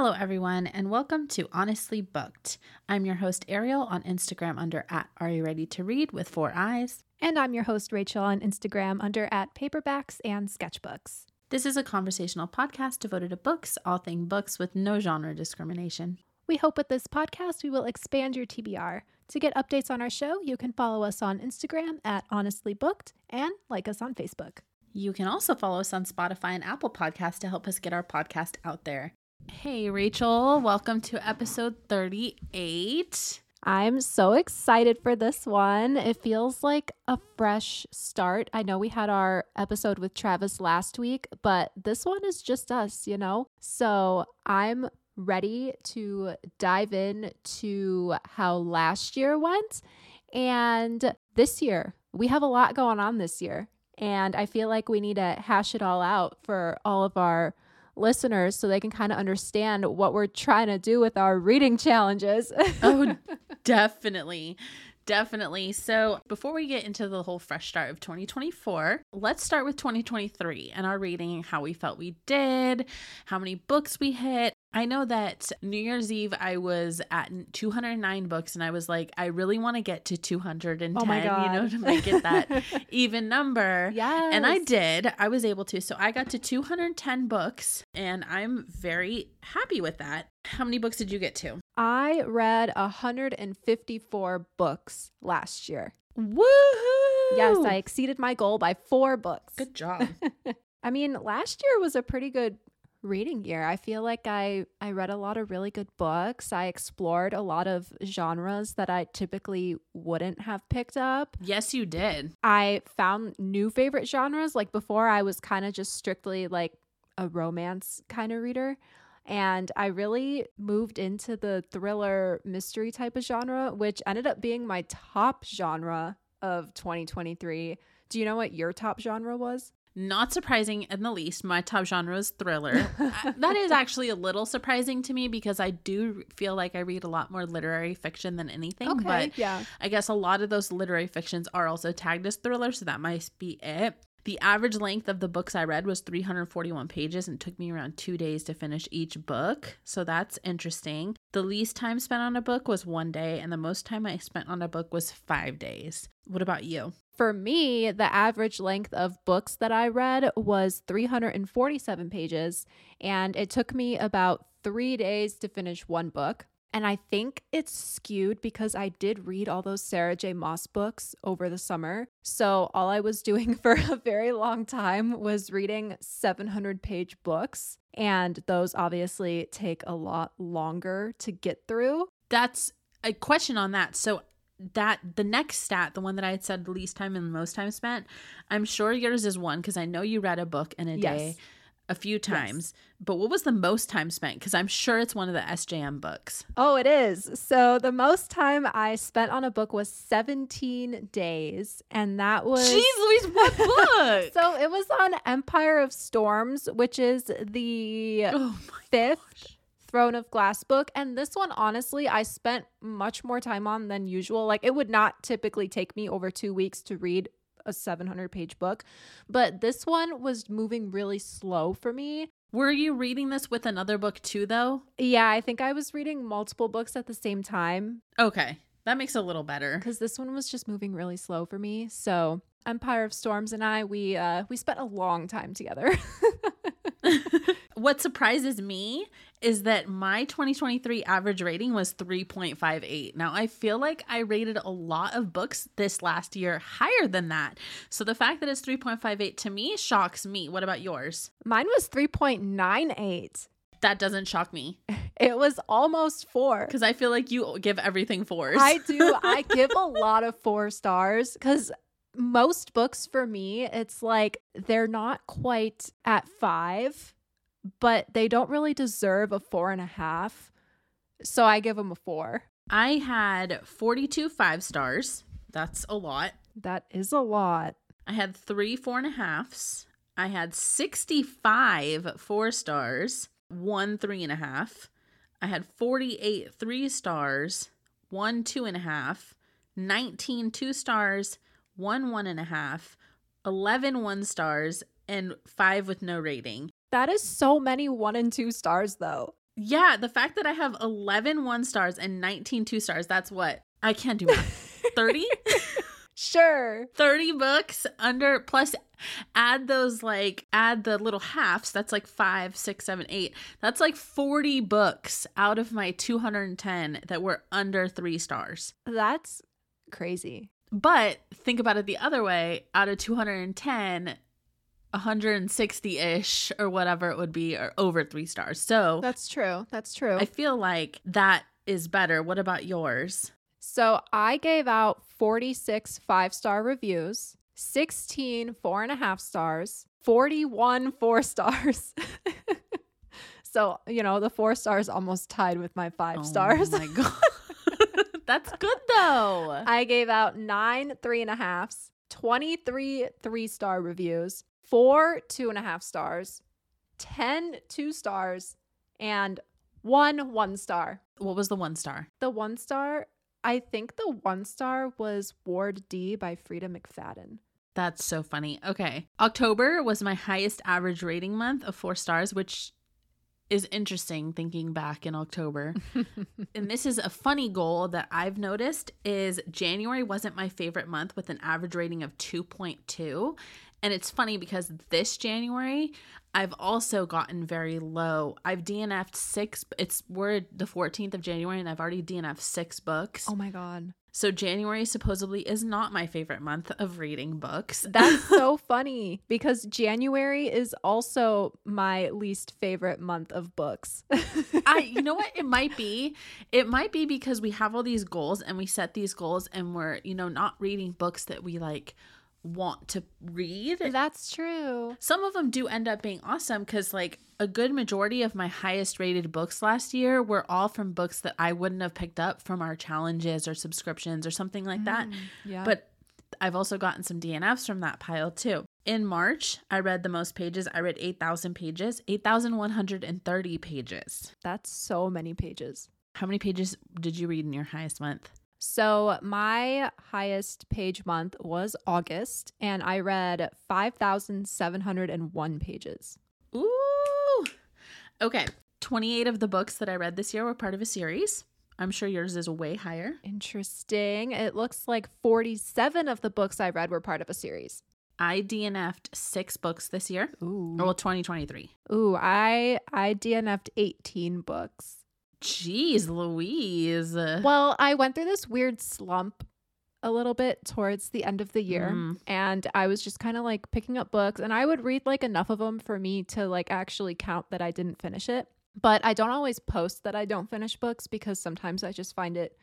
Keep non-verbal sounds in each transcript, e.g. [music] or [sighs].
Hello, everyone, and welcome to Honestly Booked. I'm your host, Ariel, on Instagram under at Are You Ready to Read with four eyes. And I'm your host, Rachel, on Instagram under at Paperbacks and Sketchbooks. This is a conversational podcast devoted to books, all thing books, with no genre discrimination. We hope with this podcast we will expand your TBR. To get updates on our show, you can follow us on Instagram at Honestly Booked and like us on Facebook. You can also follow us on Spotify and Apple Podcasts to help us get our podcast out there. Hey, Rachel, welcome to episode 38. I'm so excited for this one. It feels like a fresh start. I know we had our episode with Travis last week, but this one is just us, you know? So I'm ready to dive in to how last year went and this year. We have a lot going on this year, and I feel like we need to hash it all out for all of our listeners so they can kind of understand what we're trying to do with our reading challenges. [laughs] oh, definitely. Definitely. So, before we get into the whole fresh start of 2024, let's start with 2023 and our reading, how we felt we did, how many books we hit, I know that New Year's Eve I was at 209 books and I was like, I really want to get to 210, oh you know, to make it that [laughs] even number. Yeah. And I did. I was able to. So I got to 210 books and I'm very happy with that. How many books did you get to? I read 154 books last year. Woohoo! Yes, I exceeded my goal by four books. Good job. [laughs] I mean, last year was a pretty good reading year. I feel like I I read a lot of really good books. I explored a lot of genres that I typically wouldn't have picked up. Yes, you did. I found new favorite genres. Like before I was kind of just strictly like a romance kind of reader. And I really moved into the thriller mystery type of genre, which ended up being my top genre of 2023. Do you know what your top genre was? Not surprising in the least. My top genre is thriller. [laughs] that is actually a little surprising to me because I do feel like I read a lot more literary fiction than anything. Okay, but yeah. I guess a lot of those literary fictions are also tagged as thriller, so that might be it. The average length of the books I read was 341 pages and took me around two days to finish each book. So that's interesting. The least time spent on a book was one day, and the most time I spent on a book was five days. What about you? For me, the average length of books that I read was 347 pages, and it took me about three days to finish one book. And I think it's skewed because I did read all those Sarah J. Maas books over the summer. So all I was [laughs] doing for a very long time was reading 700 page books. And those obviously take a lot longer to get through. That's a question on that. So that the next stat, the one that I had said the least time and the most time spent, I'm sure yours is one because I know you read a book in a yes. day a few times. Yes. But what was the most time spent? Because I'm sure it's one of the SJM books. Oh, it is. So the most time I spent on a book was 17 days. And that was. Jeez Louise, what [laughs] book? so it was on Empire of Storms, which is the oh fifth. Gosh Throne of Glass book. And this one, honestly, I spent much more time on than usual. Like, it would not typically take me over two weeks to read a 700 page book, but this one was moving really slow for me. Were you reading this with another book too, though? Yeah, I think I was reading multiple books at the same time. Okay. That makes a little better. Because this one was just moving really slow for me. So Empire of Storms and I, we uh we spent a long time together. [laughs] [laughs] what surprises me is that my 2023 average rating was 3.58. Now, I feel like I rated a lot of books this last year higher than that. So the fact that it's 3.58 to me shocks me. What about yours? Mine was 3.98. That doesn't shock me. [laughs] It was almost four. Because I feel like you give everything fours. I do. I [laughs] give a lot of four stars because most books for me, it's like they're not quite at five but they don't really deserve a four and a half. So I give them a four. I had 42 five stars. That's a lot. That is a lot. I had three four and a halfs. I had 65 four stars, one three and a half. I had 48 three stars, one two and a half, 19 two stars, one one and a half, 11 one stars, and five with no rating. That is so many one and two stars, though. Yeah, the fact that I have 11 one stars and 19 two stars, that's what? I can't do math. 30? [laughs] sure. 30 books under plus add those like add the little halves that's like five six seven eight that's like 40 books out of my 210 that were under three stars that's crazy but think about it the other way out of 210 160-ish or whatever it would be or over three stars. So that's true. That's true. I feel like that is better. What about yours? So i gave out 46 five-star reviews 16 four and a half stars 41 [laughs] four stars. [laughs] So you know the four stars almost tied with my five oh stars. oh my [laughs] god. That's good though. I gave out nine three and a halves 23 three star reviews four two and a half stars, 10 two stars, and one one star. What was the one star? The one star, I think the one star was Ward D by Freida McFadden. That's so funny. Okay. October was my highest average rating month of four stars, which is interesting thinking back in October. [laughs] and this is a funny goal that I've noticed is January wasn't my favorite month with an average rating of 2.2 and it's funny because this January, I've also gotten very low. I've DNF'd six. It's we're the 14th of January, and I've already DNF'd six books. Oh my god! So January supposedly is not my favorite month of reading books. [laughs] That's so funny because January is also my least favorite month of books. I you know [laughs] what it might be? It might be because we have all these goals and we set these goals and we're, you know, not reading books that we like want to read. That's true. Some of them do end up being awesome because, like, a good majority of my highest rated books last year were all from books that I wouldn't have picked up from our challenges or subscriptions or something like that. Mm, yeah. But I've also gotten some DNFs from that pile too. In March, I read the most pages. I read 8,000 pages, 8,130 pages. That's so many pages. How many pages did you read in your highest month? So, my highest page month was August, and I read 5,701 pages. Ooh. Okay. 28 of the books that I read this year were part of a series. I'm sure yours is way higher. Interesting. It looks like 47 of the books I read were part of a series. I DNF'd six books this year. Ooh. Or well, 2023. Ooh, I I DNF'd 18 books. Jeez Louise. Well, I went through this weird slump a little bit towards the end of the year mm. and I was just kind of like picking up books and I would read like enough of them for me to like actually count that I didn't finish it. But I don't always post that I don't finish books because sometimes I just find it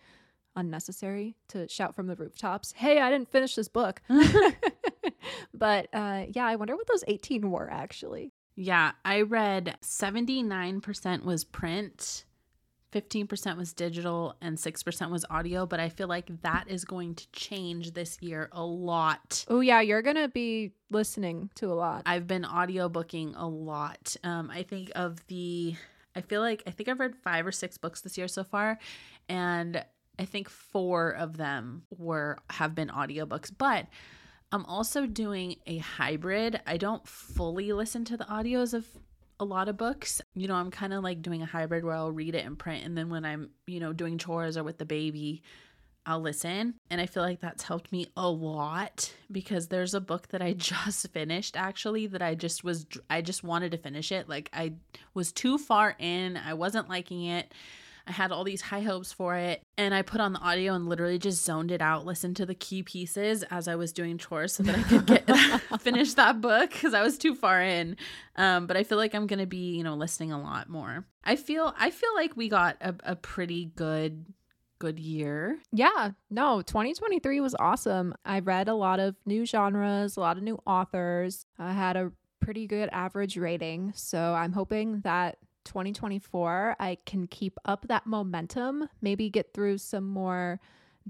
unnecessary to shout from the rooftops, "Hey, I didn't finish this book." [laughs] [laughs] but uh yeah, I wonder what those 18 were actually. Yeah, I read 79% was print 15% was digital and 6% was audio, but I feel like that is going to change this year a lot. Oh, yeah, you're going to be listening to a lot. I've been audio booking a lot. Um, I think of the, I feel like, I think I've read five or six books this year so far, and I think four of them were, have been audiobooks, but I'm also doing a hybrid. I don't fully listen to the audios of a lot of books. You know, I'm kind of like doing a hybrid where I'll read it in print and then when I'm, you know, doing chores or with the baby, I'll listen. And I feel like that's helped me a lot because there's a book that I [laughs] just finished actually that I just was, I just wanted to finish it. Like I was too far in, I wasn't liking it. I had all these high hopes for it. And I put on the audio and literally just zoned it out, listened to the key pieces as I was doing chores so that I could get [laughs] finish that book because I was too far in. Um, but I feel like I'm gonna be, you know, listening a lot more. I feel I feel like we got a, a pretty good good year. Yeah, no, 2023 was awesome. I read a lot of new genres, a lot of new authors. I had a pretty good average rating. So I'm hoping that 2024, I can keep up that momentum, maybe get through some more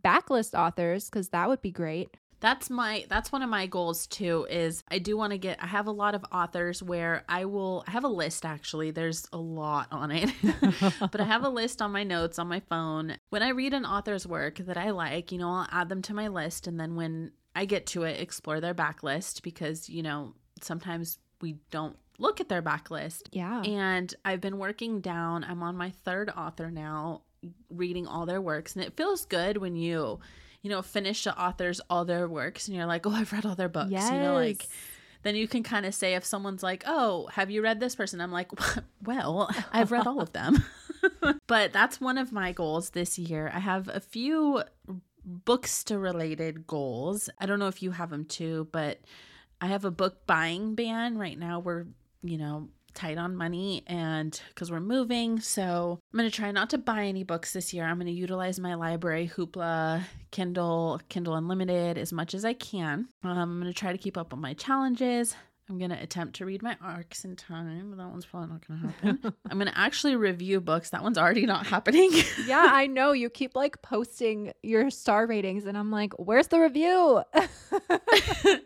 backlist authors because that would be great. That's my that's one of my goals too is I do want to get I have a lot of authors where I will I have a list actually. There's a lot on it. [laughs] But I have a list on my notes on my phone. When I read an author's work that I like you know I'll add them to my list and then when I get to it explore their backlist because you know sometimes we don't look at their backlist. Yeah. And I've been working down, I'm on my third author now, reading all their works. And it feels good when you, you know, finish the authors all their works and you're like, oh, I've read all their books. Yes. You know, like, then you can kind of say if someone's like, oh, have you read this person? I'm like, [laughs] well, I've read all of them. [laughs] but that's one of my goals this year. I have a few books to related goals. I don't know if you have them too, but I have a book buying ban right now. We're, you know, tight on money and because we're moving. So I'm going to try not to buy any books this year. I'm going to utilize my library, Hoopla, Kindle, Kindle Unlimited as much as I can. Um, I'm going to try to keep up on my challenges. I'm going to attempt to read my arcs in time, that one's probably not going to happen. [laughs] I'm going to actually review books. That one's already not happening. [laughs] yeah, I know. You keep like posting your star ratings, and I'm like, where's the review? [laughs]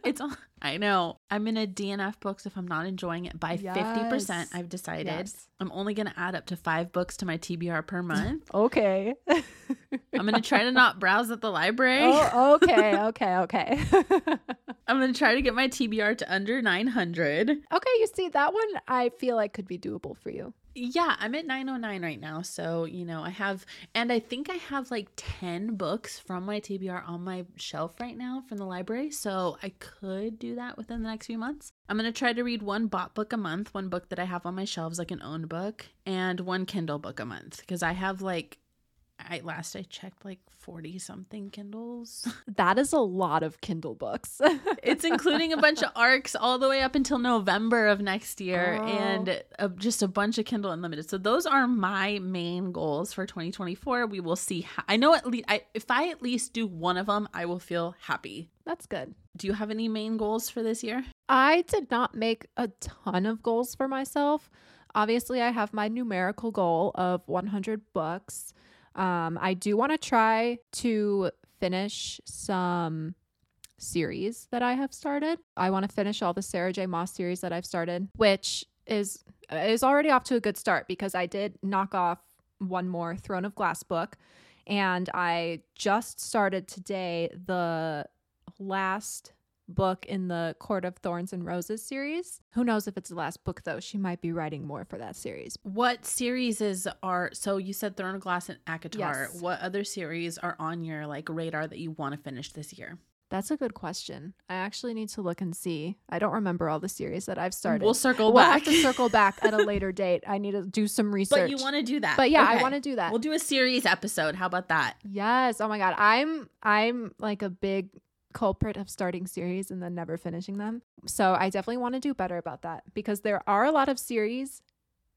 it's on. I know. I'm in a DNF books if I'm not enjoying it by yes. 50%. I've decided. Yes. I'm only going to add up to five books to my TBR per [laughs] month. okay. I'm going to try to not browse at the library. Oh, [laughs] okay. Okay. Okay. [laughs] I'm going to try to get my TBR to under 900. Okay. You see, that one I feel like could be doable for you yeah, I'm at 909 right now. So, you know, I have, and I think I have like 10 books from my TBR on my shelf right now from the library. So I could do that within the next few months. I'm going to try to read one bought book a month, one book that I have on my shelves, like an owned book, and one Kindle book a month because I have like I last I checked like 40 something Kindles. [laughs] That is a lot of Kindle books. [laughs] it's including a bunch of arcs all the way up until November of next year oh. and a, just a bunch of Kindle Unlimited. So those are my main goals for 2024. We will see. How, I know at least I, if I at least do one of them, I will feel happy. That's good. Do you have any main goals for this year? I did not make a ton of goals for myself. Obviously, I have my numerical goal of 100 books. Um, I do want to try to finish some series that I have started. I want to finish all the Sarah J. Maas series that I've started, which is is already off to a good start because I did knock off one more Throne of Glass book and I just started today the last book in the Court of Thorns and Roses series. Who knows if it's the last book though? She might be writing more for that series. What series is are so you said Throne of Glass and ACOTAR. Yes. What other series are on your like radar that you want to finish this year? That's a good question. I actually need to look and see. I don't remember all the series that I've started. We'll circle we'll back. We'll have to circle back at a [laughs] later date. I need to do some research. But you want to do that. But yeah, okay. I want to do that. We'll do a series episode. How about that? Yes. Oh my god. I'm I'm like a big culprit of starting series and then never finishing them. So I definitely want to do better about that because there are a lot of series.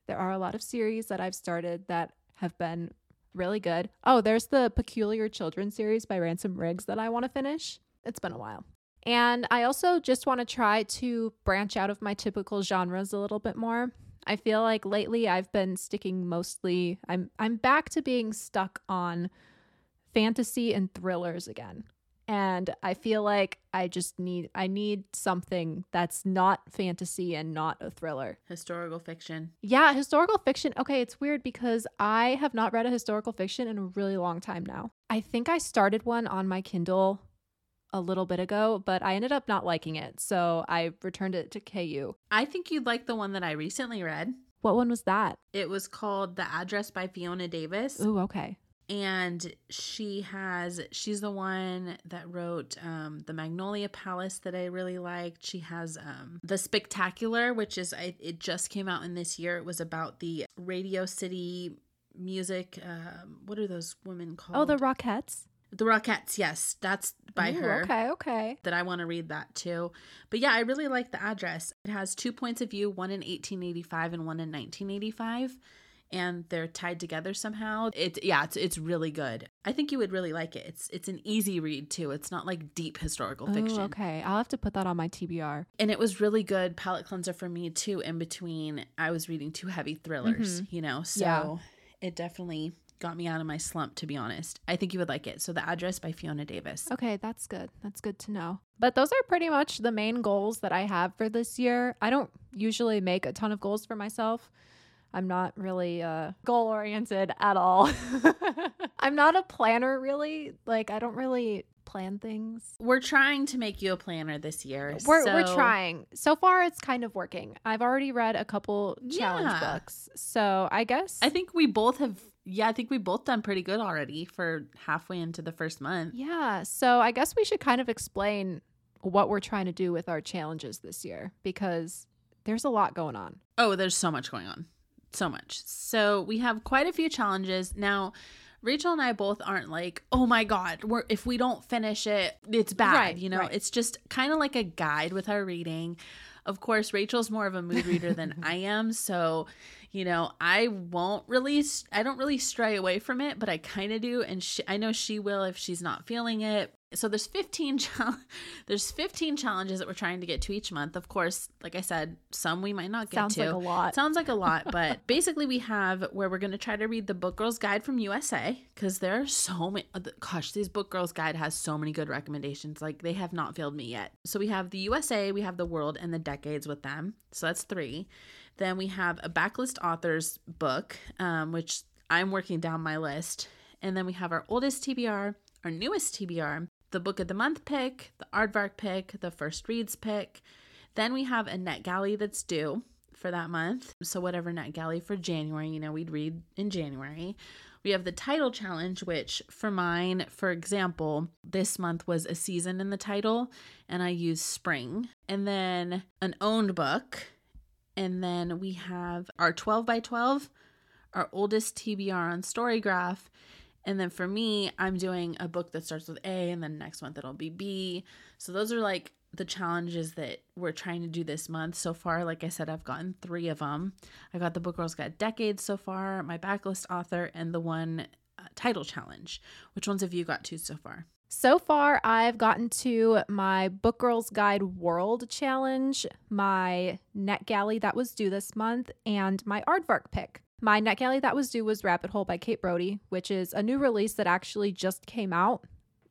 There are a lot of series that I've started that have been really good. Oh, there's the Peculiar Children series by Ransom Riggs that I want to finish. It's been a while. And I also just want to try to branch out of my typical genres a little bit more. I feel like lately I've been sticking mostly I'm I'm back to being stuck on fantasy and thrillers again and I feel like I just need I need something that's not fantasy and not a thriller. Historical fiction. Yeah, historical fiction. Okay, it's weird because I have not read a historical fiction in a really long time now. I think I started one on my Kindle a little bit ago, but I ended up not liking it. So I returned it to KU. I think you'd like the one that I recently read. What one was that? It was called The Address by Fiona Davis. Ooh, okay and she has she's the one that wrote um, the magnolia palace that i really liked she has um, the spectacular which is I, it just came out in this year it was about the radio city music um, what are those women called oh the rockettes the Rockettes, yes, that's by Ooh, her. Okay, okay. That I want to read that too. But yeah, I really like the address. It has two points of view, one in 1885 and one in 1985 and they're tied together somehow. It's yeah, it's it's really good. I think you would really like it. It's it's an easy read too. It's not like deep historical fiction. Ooh, okay, I'll have to put that on my TBR. And it was really good palate cleanser for me too. In between, I was reading two heavy thrillers, mm-hmm. you know, so yeah. it definitely got me out of my slump to be honest. I think you would like it. So the address by Fiona Davis. Okay, that's good. That's good to know. But those are pretty much the main goals that I have for this year. I don't usually make a ton of goals for myself. I'm not really uh, goal oriented at all. [laughs] I'm not a planner really. Like I don't really plan things. We're trying to make you a planner this year. We're, so... we're trying. So far, it's kind of working. I've already read a couple challenge yeah. books. So I guess. I think we both have. Yeah, I think we both done pretty good already for halfway into the first month. Yeah. So I guess we should kind of explain what we're trying to do with our challenges this year because there's a lot going on. Oh, there's so much going on. So much. So we have quite a few challenges. Now, Rachel and I both aren't like, oh my God, we're, if we don't finish it, it's bad. Right, you know, right. it's just kind of like a guide with our reading. Of course, Rachel's more of a mood reader than [laughs] I am. So, you know, I won't really, I don't really stray away from it, but I kind of do. And she, I know she will if she's not feeling it so there's 15 [laughs] there's 15 challenges that we're trying to get to each month. Of course like i said some we might not get sounds to. sounds like a lot. Sounds like a lot [laughs] but basically we have where we're going to try to read the book girls guide from usa because there are so many uh, gosh these book girls guide has so many good recommendations. Like they have not failed me yet. So we have the usa we have the world and the decades with them. So that's three. Then we have a backlist authors book um, which i'm working down my list. And then we have our oldest tbr our newest TBR, the book of the month pick, the aardvark pick, the first reads pick. Then we have a NetGalley that's due for that month. So whatever NetGalley for January, you know, we'd read in January. We have the title challenge, which for mine, for example, this month was a season in the title, and I used spring. And then an owned book. And then we have our 12 by 12, our oldest TBR on Storygraph, and then for me, I'm doing a book that starts with A and then next month it'll be B. So those are like the challenges that we're trying to do this month. So far, like I said, I've gotten three of them. I got the Book Girls Guide Decades so far, my backlist author, and the one uh, title challenge. Which ones have you got to so far? So far, I've gotten to my Book Girls Guide World Challenge, my NetGalley that was due this month, and my Aardvark pick. My net NetGalley that was due was Rabbit Hole by Kate Brody, which is a new release that actually just came out.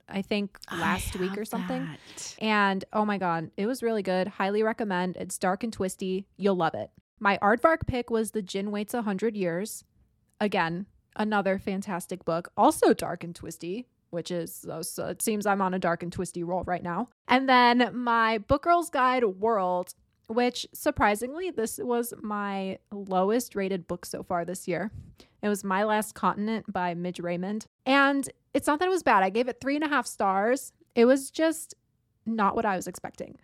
I think last I week or something. That. And oh my God, it was really good. Highly recommend. It's dark and twisty. You'll love it. My aardvark pick was The Djinn Waits a Hundred Years. Again, another fantastic book. Also dark and twisty, which is, uh, so it seems I'm on a dark and twisty roll right now. And then my Book Girls Guide World which surprisingly, this was my lowest rated book so far this year. It was My Last Continent by Midge Raymond. And it's not that it was bad. I gave it three and a half stars. It was just not what I was expecting.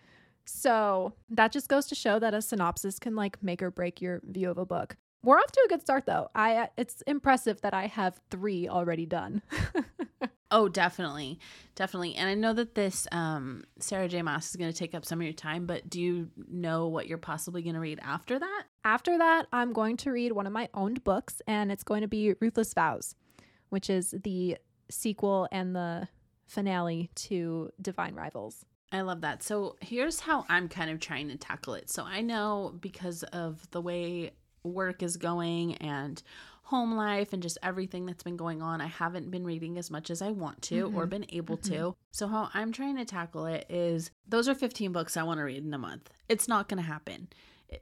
So that just goes to show that a synopsis can like make or break your view of a book. We're off to a good start though. I it's impressive that I have 3 already done. [laughs] Oh, definitely. Definitely. And I know that this um, Sarah J. Maas is going to take up some of your time, but do you know what you're possibly going to read after that? After that, I'm going to read one of my owned books, and it's going to be Ruthless Vows, which is the sequel and the finale to Divine Rivals. I love that. So here's how I'm kind of trying to tackle it. So I know because of the way work is going and home life and just everything that's been going on, I haven't been reading as much as I want to mm-hmm. or been able mm-hmm. to. So, how I'm trying to tackle it is those are 15 books I want to read in a month. It's not going to happen.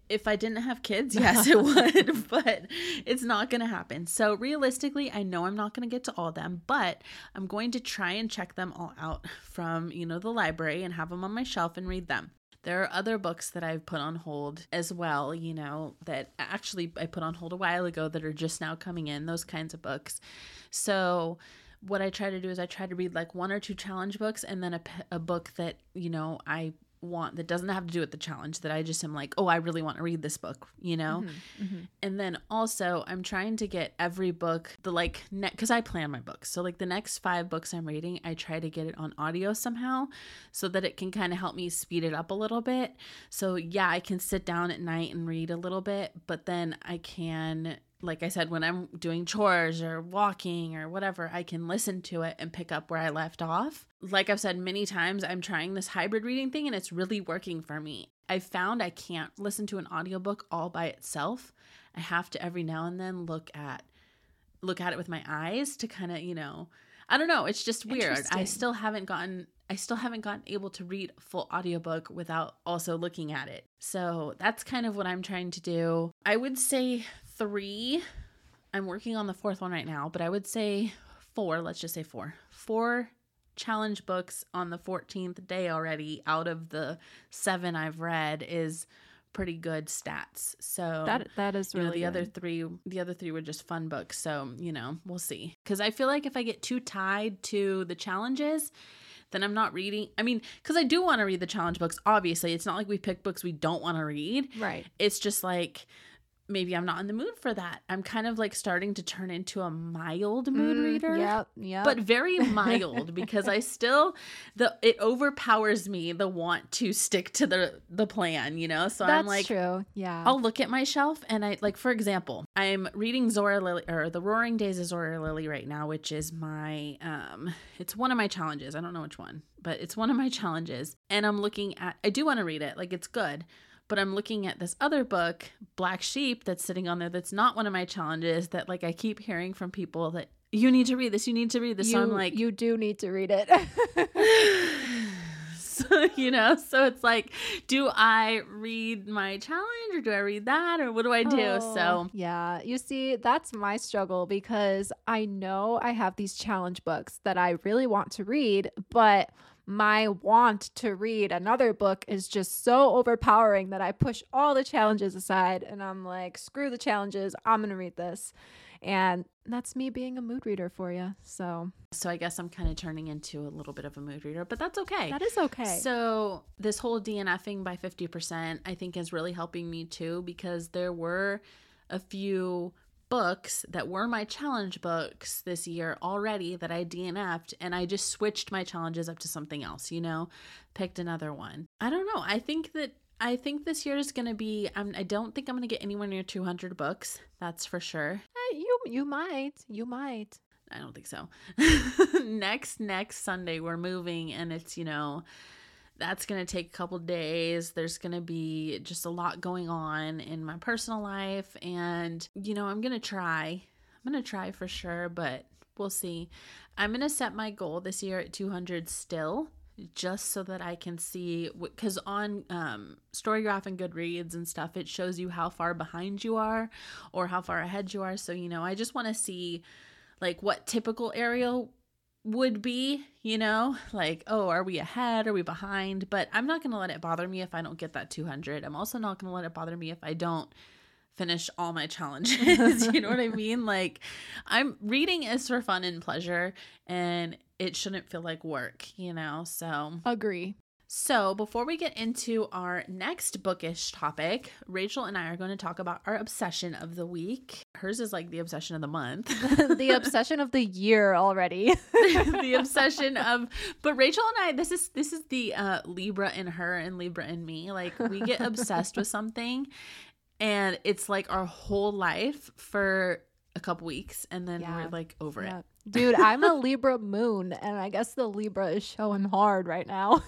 If I didn't have kids, [laughs] yes, it would, [laughs] but it's not going to happen. So, realistically, I know I'm not going to get to all of them, but I'm going to try and check them all out from, you know, the library and have them on my shelf and read them. There are other books that I've put on hold as well, you know, that actually I put on hold a while ago that are just now coming in, those kinds of books. So, what I try to do is I try to read like one or two challenge books and then a, a book that, you know, I want that doesn't have to do with the challenge that I just am like, oh, I really want to read this book, you know? Mm-hmm, mm-hmm. And then also, I'm trying to get every book, the like, because ne- I plan my books. So, like, the next five books I'm reading, I try to get it on audio somehow so that it can kind of help me speed it up a little bit. So, yeah, I can sit down at night and read a little bit, but then I can like I said, when I'm doing chores or walking or whatever, I can listen to it and pick up where I left off. Like I've said many times, I'm trying this hybrid reading thing and it's really working for me. I found I can't listen to an audiobook all by itself. I have to every now and then look at look at it with my eyes to kind of, you know, I don't know, it's just weird. I still haven't gotten I still haven't gotten able to read a full audiobook without also looking at it. So that's kind of what I'm trying to do. I would say three. I'm working on the fourth one right now, but I would say four. Let's just say four. Four challenge books on the 14th day already out of the seven I've read is pretty good stats. So that that is really you know, the good. other three the other three were just fun books. So, you know, we'll see. Cuz I feel like if I get too tied to the challenges, then I'm not reading. I mean, cuz I do want to read the challenge books obviously. It's not like we pick books we don't want to read. Right. It's just like maybe I'm not in the mood for that. I'm kind of like starting to turn into a mild mood mm, reader. Yep, yep. But very [laughs] mild because I still the it overpowers me the want to stick to the the plan, you know? So That's I'm like true. Yeah. I'll look at my shelf and I like for example, I'm reading Zora Lily or The Roaring Days of Zora Lily right now, which is my um it's one of my challenges. I don't know which one, but it's one of my challenges. And I'm looking at I do want to read it. Like it's good but I'm looking at this other book, Black Sheep, that's sitting on there that's not one of my challenges that like I keep hearing from people that you need to read this, you need to read this. You, so I'm like You do need to read it. [laughs] so, you know, so it's like, do I read my challenge or do I read that or what do I do? Oh, so Yeah. You see, that's my struggle because I know I have these challenge books that I really want to read, but my want to read another book is just so overpowering that I push all the challenges aside and I'm like, screw the challenges, I'm going to read this. And that's me being a mood reader for you. So, so I guess I'm kind of turning into a little bit of a mood reader, but that's okay. That is okay. So, this whole DNFing by 50% I think is really helping me too because there were a few books that were my challenge books this year already that I DNF'd and I just switched my challenges up to something else, you know, picked another one. I don't know. I think that I think this year is going to be I'm, I don't think I'm going to get anywhere near 200 books. That's for sure. Uh, you you might. You might. I don't think so. [laughs] next next Sunday we're moving and it's, you know, that's going to take a couple days. There's going to be just a lot going on in my personal life. And, you know, I'm going to try. I'm going to try for sure, but we'll see. I'm going to set my goal this year at 200 still just so that I can see because on um, Storygraph and Goodreads and stuff, it shows you how far behind you are or how far ahead you are. So, you know, I just want to see like what typical Ariel would be, you know, like, oh, are we ahead? Are we behind? But I'm not going to let it bother me if I don't get that 200. I'm also not going to let it bother me if I don't finish all my challenges. [laughs] you know what I mean? Like, I'm reading is for fun and pleasure, and it shouldn't feel like work, you know? So, agree. So, before we get into our next bookish topic, Rachel and I are going to talk about our obsession of the week. Hers is like the obsession of the month, [laughs] the obsession of the year already. [laughs] the obsession of but Rachel and I this is this is the uh Libra in her and Libra in me. Like we get [laughs] obsessed with something and it's like our whole life for a couple weeks and then yeah. we're like over it. Dude, I'm a [laughs] Libra moon, and I guess the Libra is showing hard right now.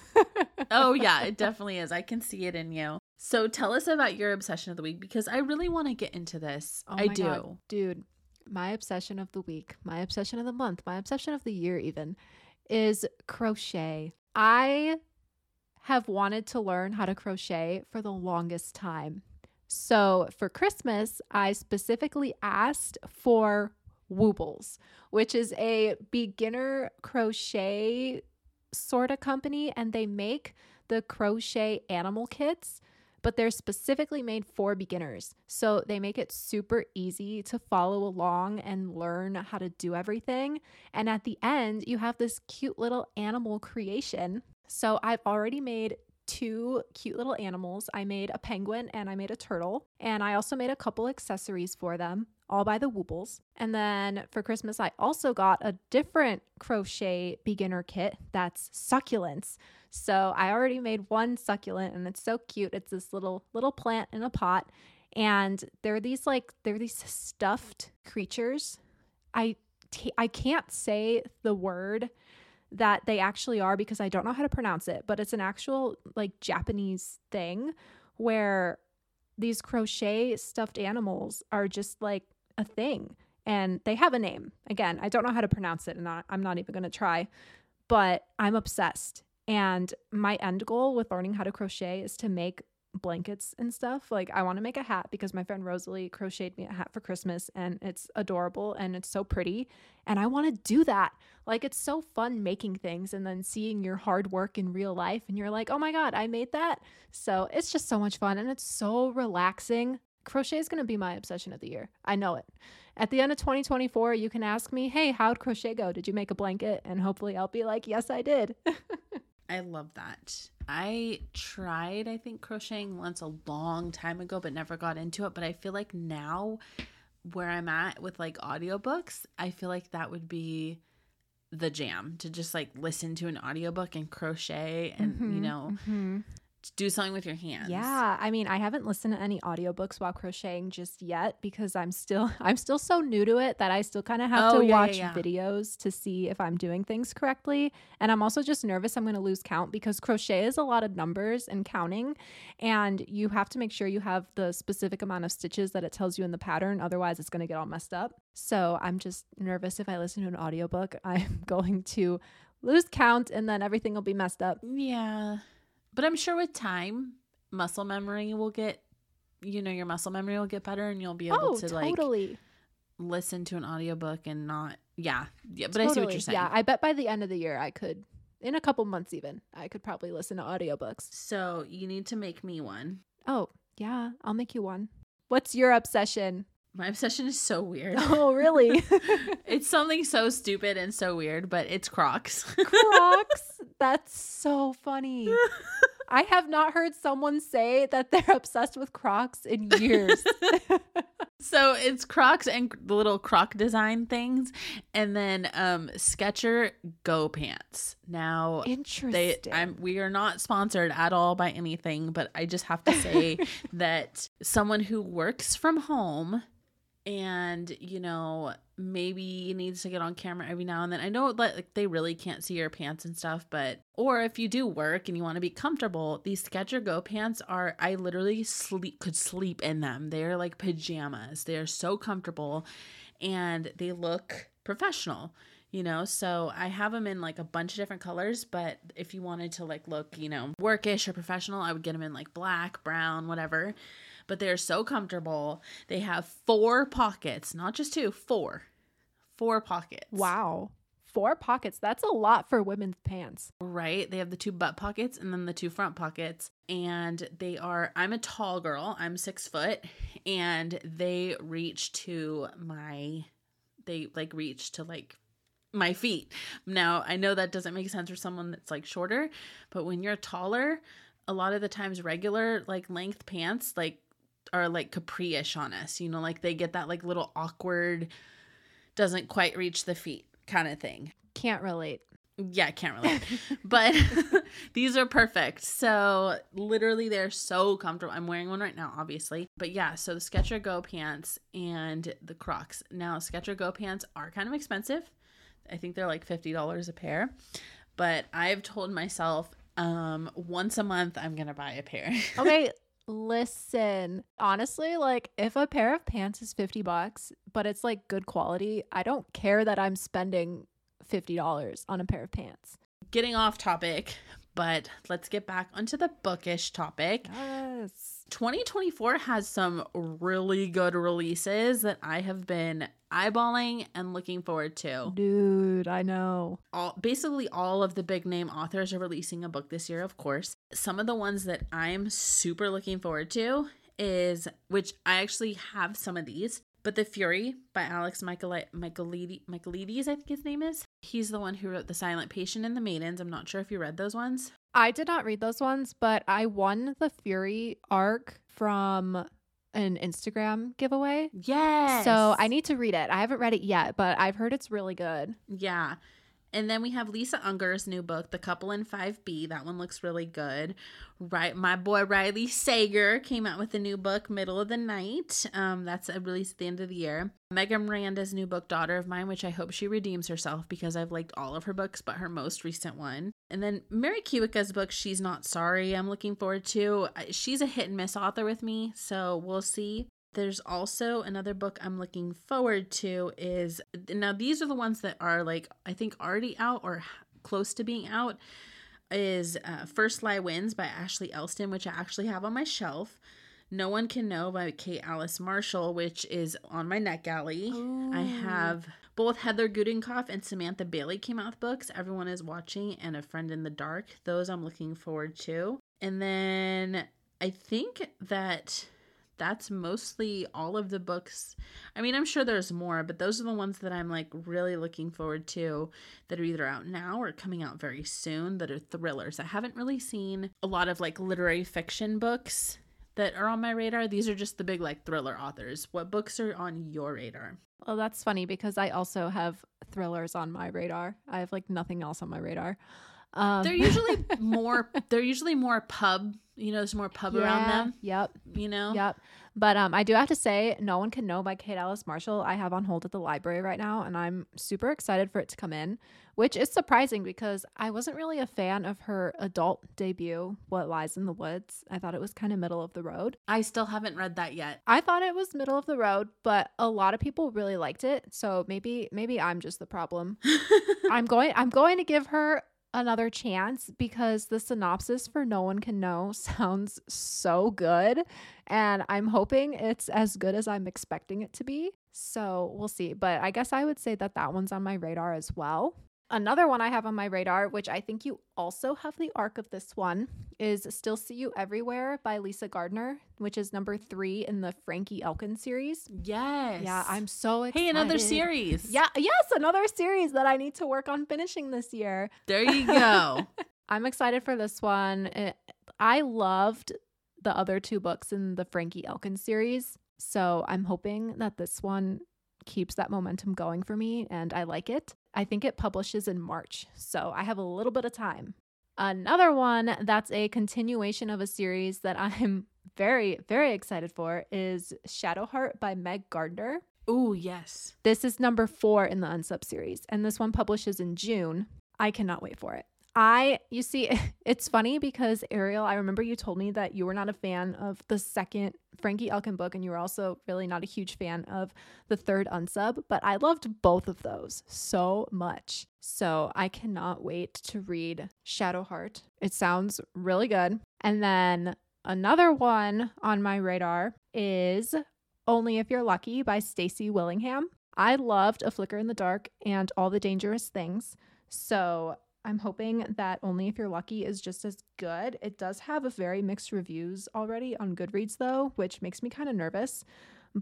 oh, [laughs] yeah, it definitely is. I can see it in you. So tell us about your obsession of the week because I really want to get into this. Oh I do. God. Dude, my obsession of the week, my obsession of the month, my obsession of the year, even is crochet. I have wanted to learn how to crochet for the longest time. So for Christmas, I specifically asked for Woobles, which is a beginner crochet sort of company, and they make the crochet animal kits, but they're specifically made for beginners. So they make it super easy to follow along and learn how to do everything. And at the end, you have this cute little animal creation. So I've already made two cute little animals. I made a penguin and I made a turtle. And I also made a couple accessories for them, all by the Woobles. And then for Christmas, I also got a different crochet beginner kit that's succulents. So I already made one succulent and it's so cute. It's this little little plant in a pot. And they're these like they're these stuffed creatures. I t- I can't say the word that they actually are because I don't know how to pronounce it, but it's an actual like Japanese thing where these crochet stuffed animals are just like a thing and they have a name. Again, I don't know how to pronounce it and I'm not even going to try, but I'm obsessed. And my end goal with learning how to crochet is to make blankets and stuff. Like I want to make a hat because my friend Rosalie crocheted me a hat for Christmas and it's adorable and it's so pretty and I want to do that. Like it's so fun making things and then seeing your hard work in real life and you're like, "Oh my god, I made that." So, it's just so much fun and it's so relaxing. Crochet is going to be my obsession of the year. I know it. At the end of 2024, you can ask me, "Hey, how'd crochet go? Did you make a blanket?" And hopefully I'll be like, "Yes, I did." [laughs] I love that. I tried, I think, crocheting once a long time ago, but never got into it. But I feel like now, where I'm at with like audiobooks, I feel like that would be the jam to just like listen to an audiobook and crochet and, mm-hmm, you know, mm-hmm do something with your hands. Yeah, I mean, I haven't listened to any audiobooks while crocheting just yet because I'm still [laughs] I'm still so new to it that I still kind of have oh, to yeah, watch yeah, yeah. videos to see if I'm doing things correctly. And I'm also just nervous I'm going to lose count because crochet is a lot of numbers and counting and you have to make sure you have the specific amount of stitches that it tells you in the pattern otherwise it's going to get all messed up. So, I'm just nervous if I listen to an audiobook, [laughs] I'm going to lose count and then everything will be messed up. Yeah. But I'm sure with time, muscle memory will get, you know, your muscle memory will get better and you'll be able oh, to totally. like listen to an audiobook and not, yeah. Yeah. But totally. I see what you're saying. Yeah. I bet by the end of the year, I could, in a couple months even, I could probably listen to audiobooks. So you need to make me one. Oh, yeah. I'll make you one. What's your obsession? My obsession is so weird. [laughs] Oh, really? [laughs] it's something so stupid and so weird, but it's Crocs. [laughs] Crocs? That's so funny. I have not heard someone say that [laughs] they're obsessed with Crocs in years. [laughs] [laughs] so it's Crocs and the little Croc design things, and then um Skechers Go pants. Now, interesting. They, I'm, we are not sponsored at all by anything, but I just have to say that someone who works from home and you know maybe needs to get on camera every now and then. I know that like they really can't see your pants and stuff but or if you do work and you want to be comfortable these skechers go pants are i literally sleep could sleep in them. They're like pajamas. They're so comfortable and they look professional you know? So i have them in like a bunch of different colors but if you wanted to like look you know workish or professional i would get them in like black brown whatever but they're so comfortable. They have four pockets, not just two, four. Four pockets. Wow. Four pockets. That's a lot for women's pants. Right. They have the two butt pockets and then the two front pockets. And they are, I'm a tall girl. I'm six foot. And they reach to my, they like reach to like my feet. Now, I know that doesn't make sense for someone that's like shorter, but when you're taller, a lot of the times regular like length pants like are like capri-ish on us you know like they get that like little awkward doesn't quite reach the feet kind of thing. Can't relate. Yeah can't relate. [laughs] But [laughs] these are perfect. So literally they're so comfortable. I'm wearing one right now obviously. But yeah so the skechers go pants and the crocs. Now sketcher go pants are kind of expensive. I think they're like $50 a pair. But i've told myself um once a month i'm gonna buy a pair. [laughs] Okay Listen, honestly, like if a pair of pants is 50 bucks, but it's like good quality, I don't care that I'm spending $50 on a pair of pants. Getting off topic, but let's get back onto the bookish topic. Yes. 2024 has some really good releases that I have been eyeballing and looking forward to. Dude, I know. All basically all of the big name authors are releasing a book this year, of course. Some of the ones that I'm super looking forward to is which I actually have some of these. But The Fury by Alex Michaelides, Michaelides, I think his name is. He's the one who wrote The Silent Patient and The Maidens. I'm not sure if you read those ones. I did not read those ones, but I won the Fury arc from an Instagram giveaway. Yes. So I need to read it. I haven't read it yet, but I've heard it's really good. Yeah. And then we have Lisa Unger's new book, The Couple in 5B. That one looks really good. Right, my boy Riley Sager came out with a new book, Middle of the Night. Um, that's a release at the end of the year. Megan Miranda's new book, Daughter of Mine, which I hope she redeems herself because I've liked all of her books, but her most recent one. And then Mary Kubica's book, She's Not Sorry, I'm looking forward to. She's a hit and miss author with me, so we'll see. There's also another book I'm looking forward to is now these are the ones that are like I think already out or close to being out. is uh, First Lie Wins by Ashley Elston, which I actually have on my shelf. No One Can Know by Kate Alice Marshall, which is on my NetGalley. Ooh. I have both Heather Gudenkauf and Samantha Bailey came out with books. Everyone is watching and A Friend in the Dark. Those I'm looking forward to. And then I think that that's mostly all of the books. I mean, I'm sure there's more, but those are the ones that I'm like really looking forward to that are either out now or coming out very soon that are thrillers. I haven't really seen a lot of like literary fiction books that are on my radar. These are just the big like thriller authors. What books are on your radar? Well, that's funny because I also have thrillers on my radar. I have like nothing else on my radar. Um, they're usually [laughs] more. They're usually more pub. You know, there's more pub yeah, around them. Yep. You know. Yep. But um, I do have to say, No One Can Know by Kate Alice Marshall. I have on hold at the library right now, and I'm super excited for it to come in, which is surprising because I wasn't really a fan of her adult debut, What Lies in the Woods. I thought it was kind of middle of the road. I still haven't read that yet. I thought it was middle of the road, but a lot of people really liked it. So maybe maybe I'm just the problem. [laughs] I'm going I'm going to give her another chance because the synopsis for No One Can Know [laughs] sounds so good. And I'm hoping it's as good as I'm expecting it to be. So we'll see. But I guess I would say that that one's on my radar as well. Another one I have on my radar, which I think you also have the arc of this one, is Still See You Everywhere by Lisa Gardner, which is number three in the Frankie Elkin series. Yes. Yeah, I'm so excited. Hey, another series. Yeah, yes, another series that I need to work on finishing this year. There you [laughs] go. I'm excited for this one. It, I loved the other two books in the Frankie Elkin series. So I'm hoping that this one keeps that momentum going for me and I like it. I think it publishes in March, so I have a little bit of time. Another one that's a continuation of a series that [laughs] I'm very, very excited for is Shadowheart by Meg Gardner. Oh, yes. This is number four in the Unsub series, and this one publishes in June. I cannot wait for it. I, you see, [laughs] it's funny because Ariel, I remember you told me that you were not a fan of the second Frankie Elkin book, and you were also really not a huge fan of the third unsub, but I loved both of those so much. So I cannot wait to read Shadowheart. It sounds really good. And then another one on my radar is Only If You're Lucky by Stacy Willingham. I loved A Flicker in the Dark and All the Dangerous Things. So I'm hoping that Only If You're Lucky is just as good. It does have a very mixed reviews already on Goodreads, though, which makes me kind of nervous.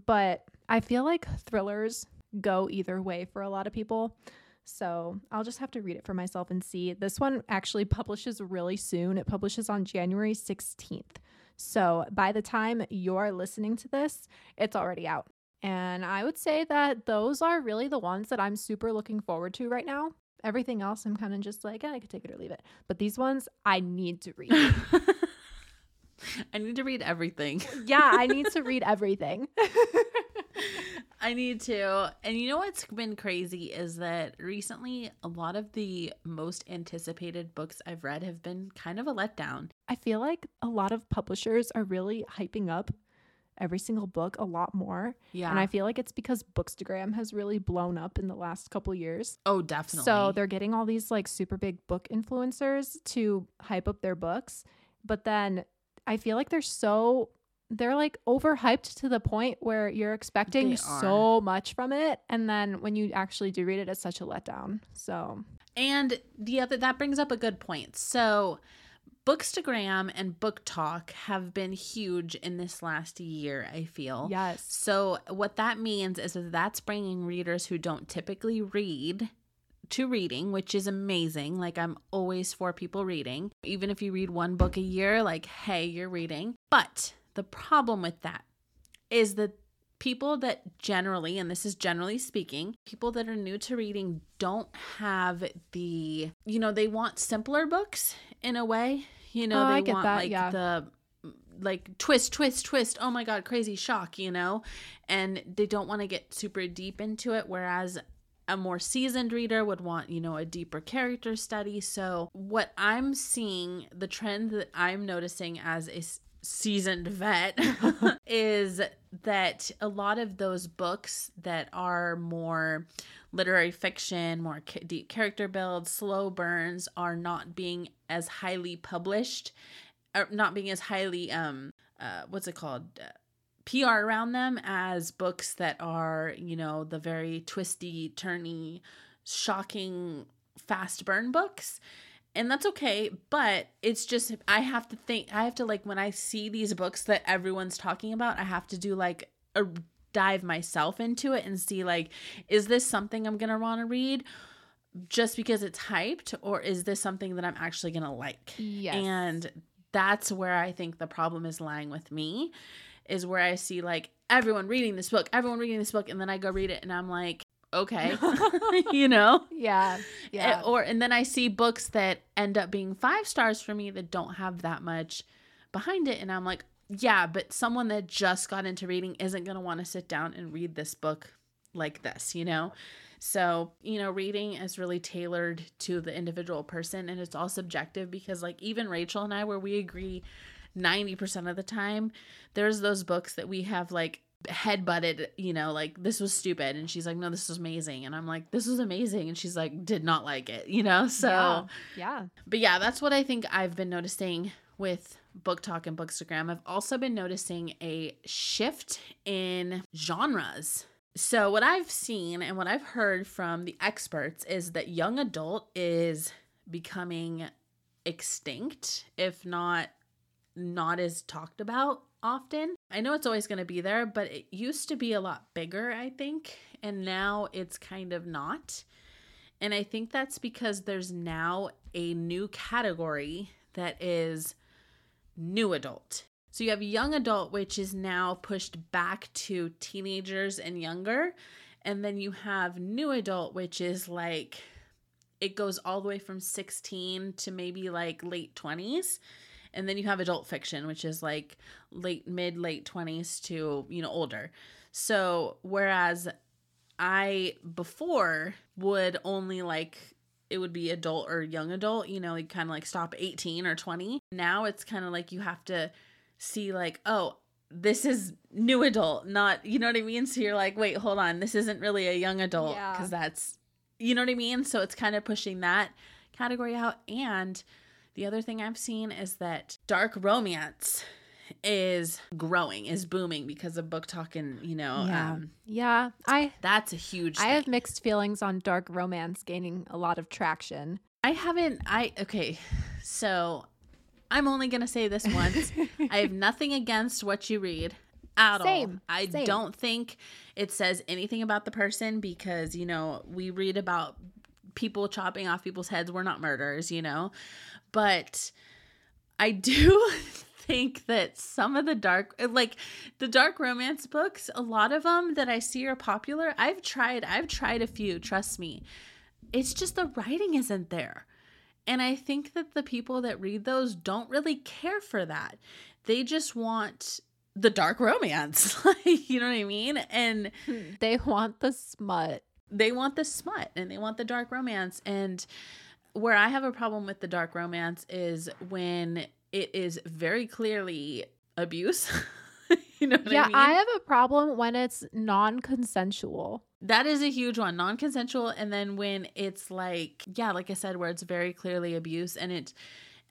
But I feel like thrillers go either way for a lot of people. So I'll just have to read it for myself and see. This one actually publishes really soon. It publishes on January 16th. So by the time you're listening to this, it's already out. And I would say that those are really the ones that I'm super looking forward to right now. Everything else, I'm kind of just like, eh, I could take it or leave it. But these ones, I need to read. [laughs] I need to read everything. yeah, I need to read everything. [laughs] I need to. And you know what's been crazy is that recently a lot of the most anticipated books I've read have been kind of a letdown. I feel like a lot of publishers are really hyping up every single book a lot more. Yeah. And I feel like it's because Bookstagram has really blown up in the last couple years. Oh, definitely. So they're getting all these like super big book influencers to hype up their books. But then I feel like they're so they're like overhyped to the point where you're expecting so much from it and then when you actually do read it it's such a letdown. So and the other that brings up a good point. So Bookstagram and BookTok have been huge in this last year, I feel. Yes. So, what that means is that that's bringing readers who don't typically read to reading, which is amazing. Like, I'm always for people reading. Even if you read one book a year, like, hey, you're reading. But the problem with that is that people that generally, and this is generally speaking, people that are new to reading don't have the, you know, they want simpler books in a way you know, oh, they want that, like yeah. the like twist, twist, twist. Oh my god, crazy shock, you know? And they don't want to get super deep into it whereas a more seasoned reader would want, you know, a deeper character study. So, what I'm seeing, the trend that I'm noticing as a seasoned vet [laughs] is that a lot of those books that are more literary fiction, more deep character builds, slow burns are not being as highly published, or not being as highly um uh what's it called uh, PR around them as books that are, you know, the very twisty, turny, shocking, fast burn books. And that's okay, but it's just I have to think I have to like when I see these books that everyone's talking about, I have to do like a dive myself into it and see like is this something I'm going to want to read? just because it's hyped or is this something that I'm actually going to like? Yes. And that's where I think the problem is lying with me is where I see like everyone reading this book, everyone reading this book, and then I go read it and I'm like, okay, [laughs] [laughs] you know? Yeah. Eh, yeah. Or, and then I see books that end up being five stars for me that don't have that much behind it. And I'm like, yeah, but someone that just got into reading isn't going to want to sit down and read this book like this, you know? So, you know, reading is really tailored to the individual person and it's all subjective because, like, even Rachel and I, where we agree 90% of the time, there's those books that we have like head butted, you know, like this was stupid. And she's like, no, this was amazing. And I'm like, this was amazing. And she's like, did not like it, you know? So, yeah. yeah. But yeah, that's what I think I've been noticing with BookTok and Bookstagram. I've also been noticing a shift in genres. So, what I've seen and what I've heard from the experts is that young adult is becoming extinct, if not not as talked about often. I know it's always going to be there, but it used to be a lot bigger, I think, and now it's kind of not. And I think that's because there's now a new category that is new adult. So you have young adult, which is now pushed back to teenagers and younger. And then you have new adult, which is like it goes all the way from 16 to maybe like late 20s and then you have adult fiction which is like late mid late 20s to you know older. So whereas i before would only like it would be adult or young adult you know like kind of like stop 18 or 20 now it's kind of like you have to see like oh this is new adult not you know what i mean? So you're like wait hold on this isn't really a young adult because yeah. that's you know what i mean? So it's kind of pushing that category out and the other thing I've seen is that dark romance is growing, is booming because of BookTok and, you know, yeah. Um, yeah. I that's a huge I thing. have mixed feelings on dark romance gaining a lot of traction. I haven't I okay. So I'm only gonna say this once. [laughs] I have nothing against what you read at Same. all. I Same. don't think it says anything about the person because, you know, we read about people chopping off people's heads. We're not murderers, you know. But I do [laughs] think that some of the dark like the dark romance books, a lot of them that I see are popular. I've tried I've tried a few, trust me. It's just the writing isn't there. And I think that the people that read those don't really care for that. They just want the dark romance. [laughs] like, you know what I mean? And hmm. they want the smut. They want the smut and they want the dark romance and where I have a problem with the dark romance is when it is very clearly abuse. [laughs] you know yeah, I, mean? Yeah, I have a problem when it's non-consensual. That is a huge one, non-consensual and then when it's like yeah, like I said where it's very clearly abuse and it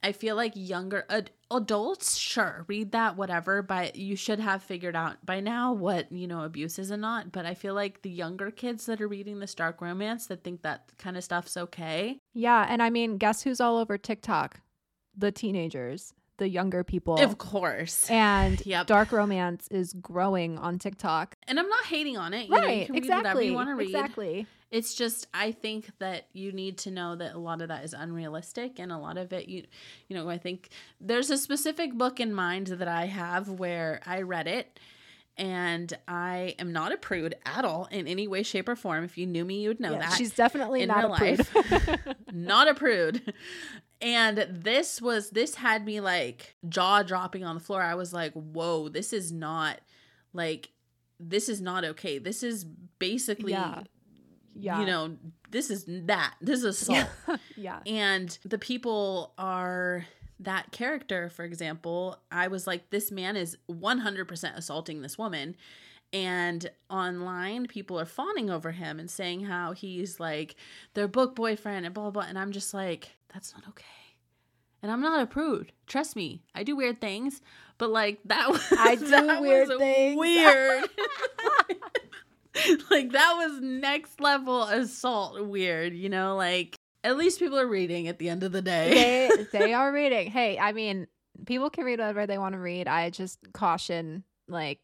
I feel like younger ad- adults, sure, read that, whatever, but you should have figured out by now what, you know, abuse is and not. But I feel like the younger kids that are reading this dark romance that think that kind of stuff's okay. Yeah. And I mean, guess who's all over TikTok? The teenagers the younger people. Of course. And [laughs] yep. dark romance is growing on TikTok. And I'm not hating on it. You right. Know, you can exactly. read whatever you want to read. Exactly. It's just I think that you need to know that a lot of that is unrealistic and a lot of it you you know, I think there's a specific book in mind that I have where I read it and I am not a prude at all in any way, shape, or form. If you knew me, you would know yeah, that. She's definitely not a life. prude. [laughs] not a prude. And this was this had me like jaw dropping on the floor. I was like, "Whoa, this is not like this is not okay. This is basically yeah yeah. you know, this is that. This is [laughs] assault. yeah. And the people are that character, for example, I was like, this man is 100% assaulting this woman. And online, people are fawning over him and saying how he's like their book boyfriend and blah, blah, blah. And I'm just like, that's not okay. And I'm not a prude. Trust me, I do weird things, but like that [laughs] was I do weird things. Weird. [laughs] like that was next level assault weird, you know, like at least people are reading at the end of the day. they [laughs] they are reading. Hey, I mean, people can read whatever they want to read. I just caution like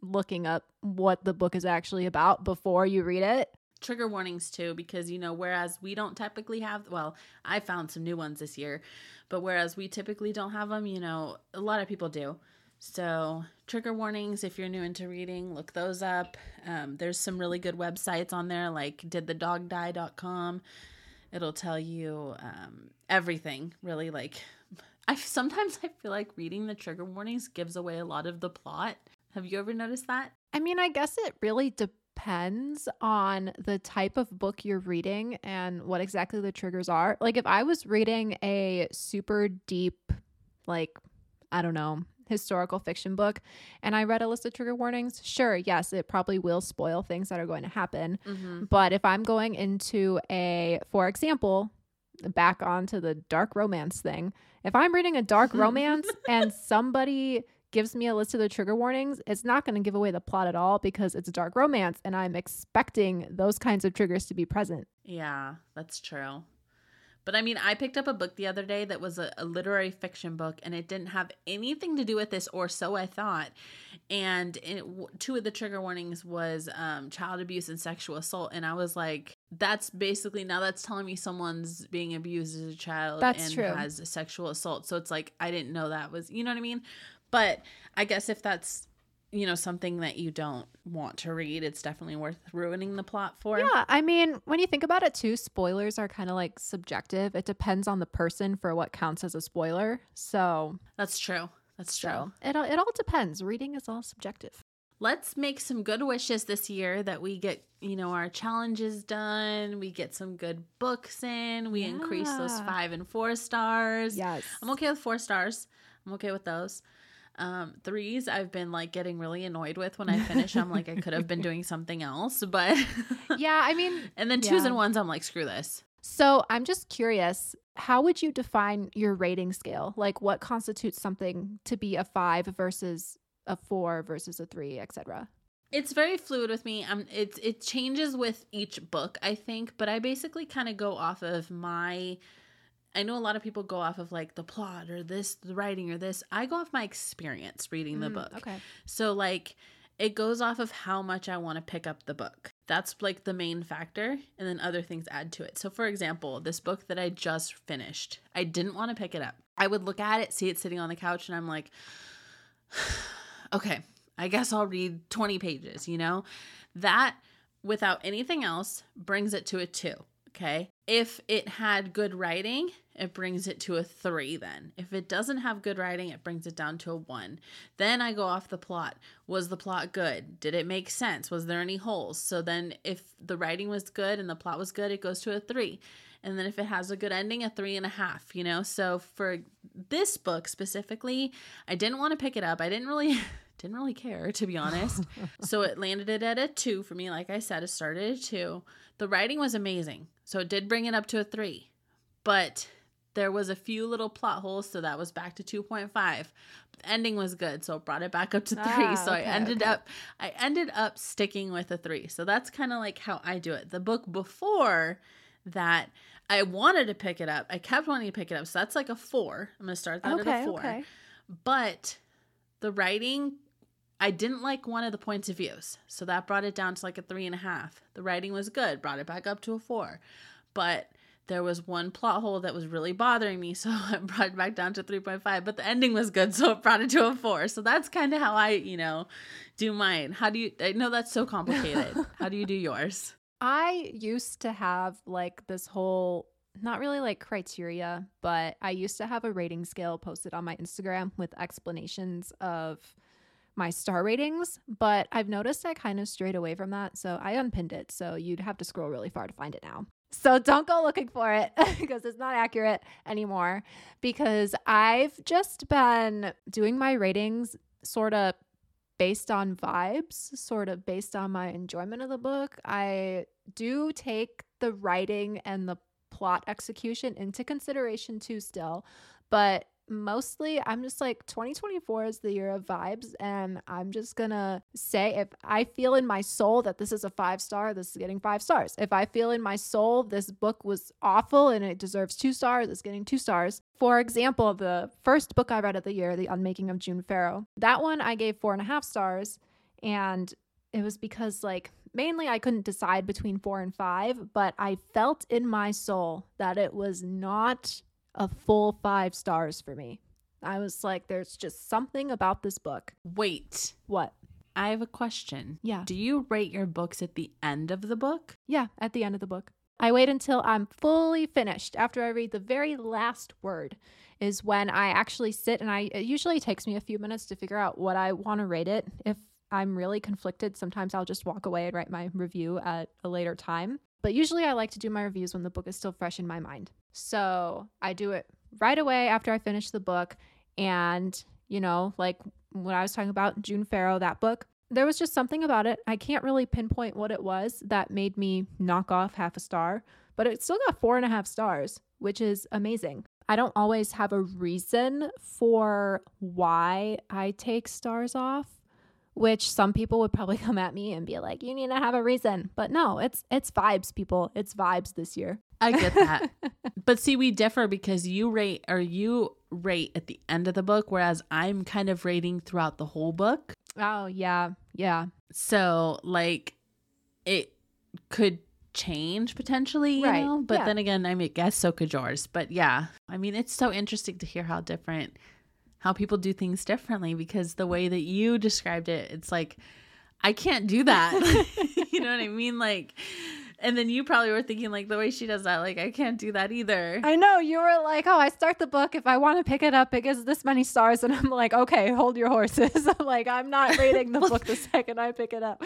looking up what the book is actually about before you read it. Trigger warnings too, because you know, whereas we don't typically have, well, I found some new ones this year, but whereas we typically don't have them, you know, a lot of people do. So, trigger warnings, if you're new into reading, look those up. Um, there's some really good websites on there, like didthedogdie.com. It'll tell you um, everything, really. Like, I sometimes I feel like reading the trigger warnings gives away a lot of the plot. Have you ever noticed that? I mean, I guess it really depends on the type of book you're reading and what exactly the triggers are. Like, if I was reading a super deep, like, I don't know, historical fiction book and I read a list of trigger warnings, sure, yes, it probably will spoil things that are going to happen. Mm-hmm. But if I'm going into a, for example, back onto the dark romance thing, if I'm reading a dark [laughs] romance and somebody gives me a list of the trigger warnings, it's not going to give away the plot at all because it's a dark romance and I'm expecting those kinds of triggers to be present. Yeah, that's true. But I mean, I picked up a book the other day that was a, a, literary fiction book, and it didn't have anything to do with this, or so I thought. And it, two of the trigger warnings was um, child abuse and sexual assault, and I was like, "That's basically now that's telling me someone's being abused as a child that's and true. has a sexual assault." So it's like I didn't know that was, you know what I mean? But I guess if that's you know something that you don't want to read it's definitely worth ruining the plot for. Yeah i mean when you think about it too spoilers are kind of like subjective. It depends on the person for what counts as a spoiler so that's true. That's true. so it, it all depends. Reading is all subjective. Let's make some good wishes this year that we get you know our challenges done we get some good books in we yeah. increase those five and four stars. Yes. I'm okay with four stars. I'm okay with those um, threes, I've been like getting really annoyed with when I finish. I'm like, I could have been [laughs] doing something else, but [laughs] yeah, I mean, and then twos yeah. and ones, I'm like, screw this. So I'm just curious, how would you define your rating scale? Like, what constitutes something to be a five versus a four versus a three, etc. It's very fluid with me. Um, it's it changes with each book, I think, but I basically kind of go off of my I know a lot of people go off of like the plot or this, the writing or this. I go off my experience reading the mm, book. Okay. So, like, it goes off of how much I want to pick up the book. That's like the main factor. And then other things add to it. So, for example, this book that I just finished, I didn't want to pick it up. I would look at it, see it sitting on the couch, and I'm like, [sighs] okay, I guess I'll read 20 pages, you know? That, without anything else, brings it to a two. Okay. If it had good writing, it brings it to a three then. If it doesn't have good writing, it brings it down to a one. Then I go off the plot. Was the plot good? Did it make sense? Was there any holes? So then if the writing was good and the plot was good, it goes to a three. And then if it has a good ending, a three and a half, you know? So for this book specifically, I didn't want to pick it up. I didn't really [laughs] didn't really care to be honest. [laughs] so it landed it at a two for me. Like I said, it started at two. The writing was amazing. So it did bring it up to a three, but there was a few little plot holes, so that was back to 2.5. the ending was good, so it brought it back up to three. Ah, so okay, I ended okay. up I ended up sticking with a three. So that's kind of like how I do it. The book before that I wanted to pick it up. I kept wanting to pick it up. So that's like a four. I'm gonna start that okay, at a four. But the writing I didn't like one of the points of views, so that brought it down to like a three and a half. The writing was good, brought it back up to a four, but there was one plot hole that was really bothering me, [laughs] so I brought it back down to 3.5. But the ending was good, so it brought it to a four. So that's kind of how I, you know, do mine. How do you? I know that's so complicated. [laughs] how do you do yours? I used to have like this whole not really like criteria, but I used to have a rating scale posted on my Instagram with explanations of my star ratings, but I've noticed I kind of strayed away from that. So I unpinned it. So you'd have to scroll really far to find it now. So don't go looking for it [laughs] because it's not accurate anymore. Because I've just been doing my ratings sort of based on vibes, sort of based on my enjoyment of the book. I do take the writing and the plot execution into consideration too, still, but mostly I'm just like 2024 is the year of vibes and I'm just gonna say if I feel in my soul that this is a five star, this is getting five stars. If I feel in my soul this book was awful and it deserves two stars, it's getting two stars. For example, the first book I read of the year, The Unmaking of June Farrow, that one I gave four and a half stars and it was because like mainly I couldn't decide between four and five, but I felt in my soul that it was not a full five stars for me. I was like, there's just something about this book. Wait. What? I have a question. Yeah. Do you rate your books at the end of the book? Yeah, at the end of the book. I wait until I'm fully finished. After I read the very last word, is when I actually sit and I, it usually takes me a few minutes to figure out what I want to rate it. If I'm really conflicted, sometimes I'll just walk away and write my review at a later time. But usually I like to do my reviews when the book is still fresh in my mind. So I do it right away after I finish the book. And, you know, like when I was talking about June Farrow, that book, there was just something about it. I can't really pinpoint what it was that made me knock off half a star, but it still got four and a half stars, which is amazing. I don't always have a reason for why I take stars off which some people would probably [laughs] come at me and be like, "You need to have a reason." But no, it's it's vibes, people. It's vibes this year. I get that. [laughs] but see, we differ because you rate or you rate at the end of the book, whereas I'm kind of rating throughout the whole book. Oh yeah, yeah. So like, it could change potentially, you right. know. But yeah. then again, I mean, I guess so could yours. But yeah, I mean, it's so interesting to hear how different how people do things differently because the way that you described it, it's like, I can't do that. [laughs] [laughs] you know what I mean? Like, and then you probably were thinking like the way she does that, like I can't do that either. I know you were like, oh, I start the book if I want to pick it up, it gives this many stars, [laughs] and I'm like, okay, hold your horses. I'm like, I'm not reading the book the second I pick it up.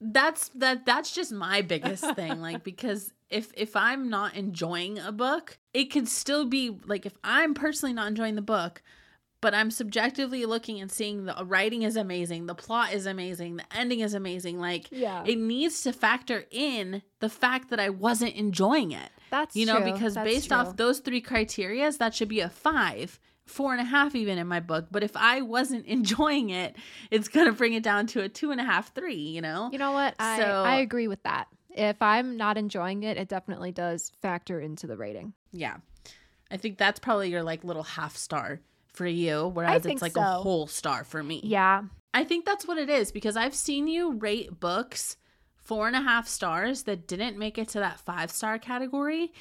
that's that. That's just my biggest thing, like because if if I'm not enjoying a book, it could still be like if I'm personally not enjoying the book, but I'm subjectively looking and seeing the writing is amazing, the plot is amazing, the ending is amazing. Like, yeah. it needs to factor in the fact that I wasn't enjoying it. That's you know true. because That's based true. off those three criterias, that should be a five, four and a half even in my book. But if I wasn't [laughs] enjoying it, it's gonna bring it down to a two and a half, three. You know. You know what? So, I I agree with that. If I'm not enjoying it, it definitely does factor into the rating. Yeah. I think that's probably your like little half star for you, whereas it's like so. a whole star for me. Yeah. I think that's what it is because I've seen you rate books four and a half stars that didn't make it to that five star category.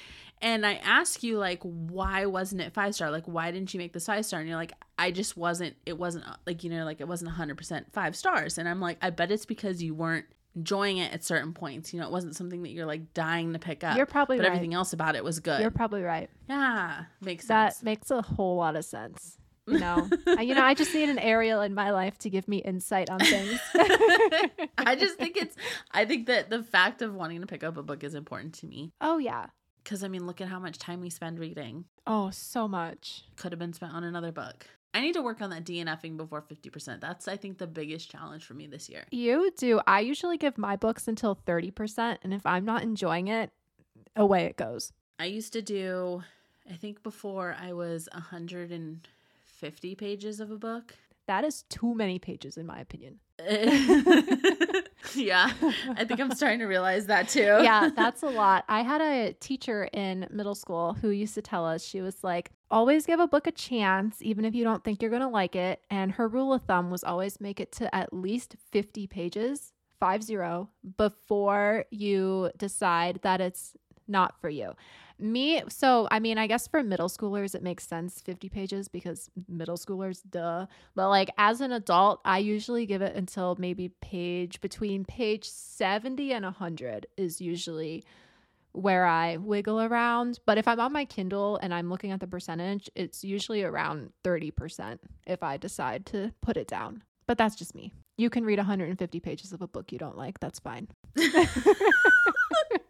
And I ask you, like, why wasn't it five star? Like, why didn't you make this five star? And you're like, I just wasn't, it wasn't like, you know, like it wasn't 100% five stars. And I'm like, I bet it's because you weren't enjoying it at certain points. You know, it wasn't something that you're like dying to pick up. You're probably but right. everything else about it was good. You're probably right. Yeah, makes sense. That makes a whole lot of sense. Know, I, you know, I just need an Ariel in my life to give me insight on things. [laughs] I just think it's. I think that the fact of wanting to pick up a book is important to me. Oh yeah, because I mean, look at how much time we spend reading. Oh, so much could have been spent on another book. I need to work on that DNFing before 50%. That's, I think, the biggest challenge for me this year. You do. I usually give my books until 30%. And if I'm not enjoying it, away it goes. I used to do, I think before I was 100 and 50 pages of a book. That is too many pages, in my opinion. [laughs] yeah, I think I'm starting to realize that too. [laughs] yeah, that's a lot. I had a teacher in middle school who used to tell us, she was like, always give a book a chance, even if you don't think you're going to like it. And her rule of thumb was always make it to at least 50 pages, five zero, before you decide that it's not for you. Me, so I mean, I guess for middle schoolers, it makes sense 50 pages because middle schoolers, duh. But like as an adult, I usually give it until maybe page between page 70 and 100 is usually where I wiggle around. But if I'm on my Kindle and I'm looking at the percentage, it's usually around 30% if I decide to put it down. But that's just me. You can read 150 pages of a book you don't like. That's fine. [laughs] [laughs]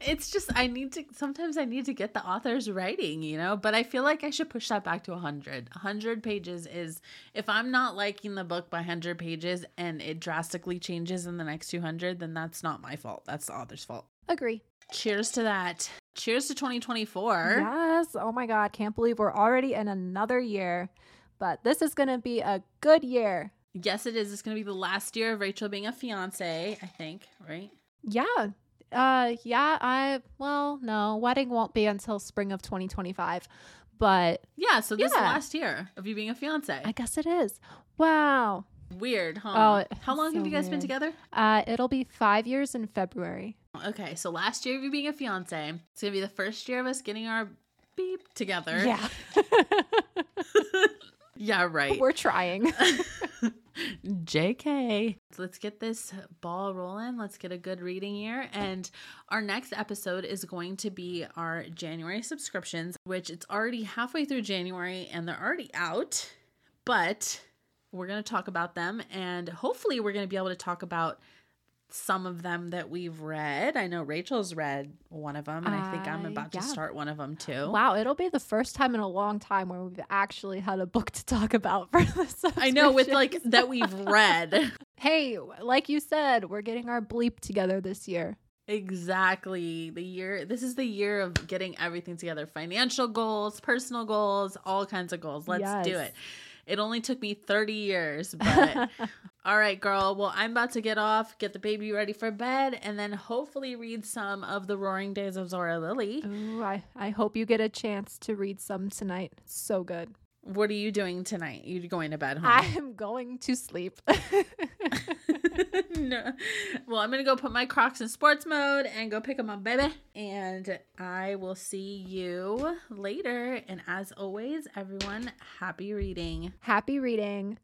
it's just I need to sometimes I need to get the author's writing, you know, but I feel like I should push that back to 100. 100 pages is if I'm not liking the book by 100 pages and it drastically changes in the next 200, then that's not my fault. That's the author's fault. Agree. Cheers to that. Cheers to 2024. Yes. Oh my god, can't believe we're already in another year. But this is going to be a good year. Yes, it is. It's going to be the last year of Rachel being a fiance, I think, right? Yeah, uh, yeah, I, well, no, wedding won't be until spring of 2025. But yeah, so this yeah. is the last year of you being a fiance. I guess it is. Wow. Weird, huh? Oh, how long so have you guys weird. been together? Uh, it'll be five years in February. Okay, so last year of you being a fiance, it's gonna be the first year of us getting our beep together. Yeah. [laughs] yeah, right. [laughs] We're trying. [laughs] JK. Let's get this ball rolling. Let's get a good reading year. And our next episode is going to be our January subscriptions, which it's already halfway through January and they're already out. But we're going to talk about them and hopefully we're going to be able to talk about some of them that we've read. I know Rachel's read one of them, and I think I'm about yeah. to start one of them too. Wow, it'll be the first time in a long time where we've actually had a book to talk about for this. [laughs] I know, with like that we've read. [laughs] hey, like you said, we're getting our bleep together this year. Exactly. The year this is the year of getting everything together. Financial goals, personal goals, all kinds of goals. Let's yes. do it. It only took me 30 years, but [laughs] all right, girl. Well, I'm about to get off, get the baby ready for bed, and then hopefully read some of the Roaring Days of Zora Lily. Ooh, I, I hope you get a chance to read some tonight. so good. What are you doing tonight? You're going to bed, huh? I am going to sleep. [laughs] no. Well, I'm going to go put my Crocs in sports mode and go pick them up my baby. And I will see you later. And as always, everyone, happy reading. Happy reading.